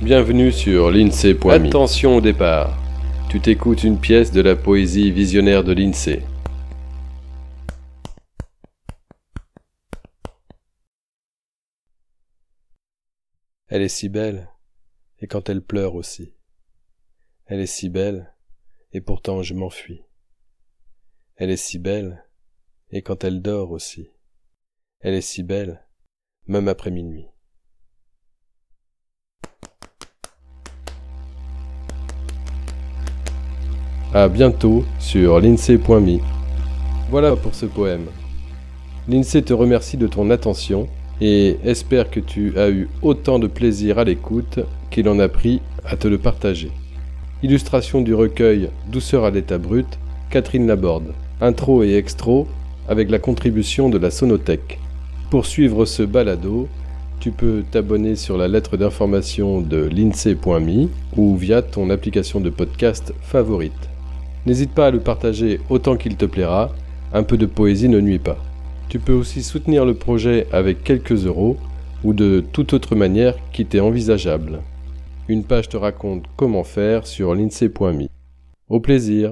Bienvenue sur l'INSEE.me. Attention au départ. Tu t'écoutes une pièce de la poésie visionnaire de l'INSEE. Elle est si belle, et quand elle pleure aussi. Elle est si belle, et pourtant je m'enfuis. Elle est si belle, et quand elle dort aussi. Elle est si belle, même après minuit. À bientôt sur l'INSEE.me. Voilà pour ce poème. L'INSEE te remercie de ton attention et espère que tu as eu autant de plaisir à l'écoute qu'il en a pris à te le partager. Illustration du recueil Douceur à l'état brut, Catherine Laborde. Intro et extro avec la contribution de la Sonothèque. Pour suivre ce balado, tu peux t'abonner sur la lettre d'information de l'INSEE.me ou via ton application de podcast favorite. N'hésite pas à le partager autant qu'il te plaira, un peu de poésie ne nuit pas. Tu peux aussi soutenir le projet avec quelques euros ou de toute autre manière qui t'est envisageable. Une page te raconte comment faire sur l'INSEE.me. Au plaisir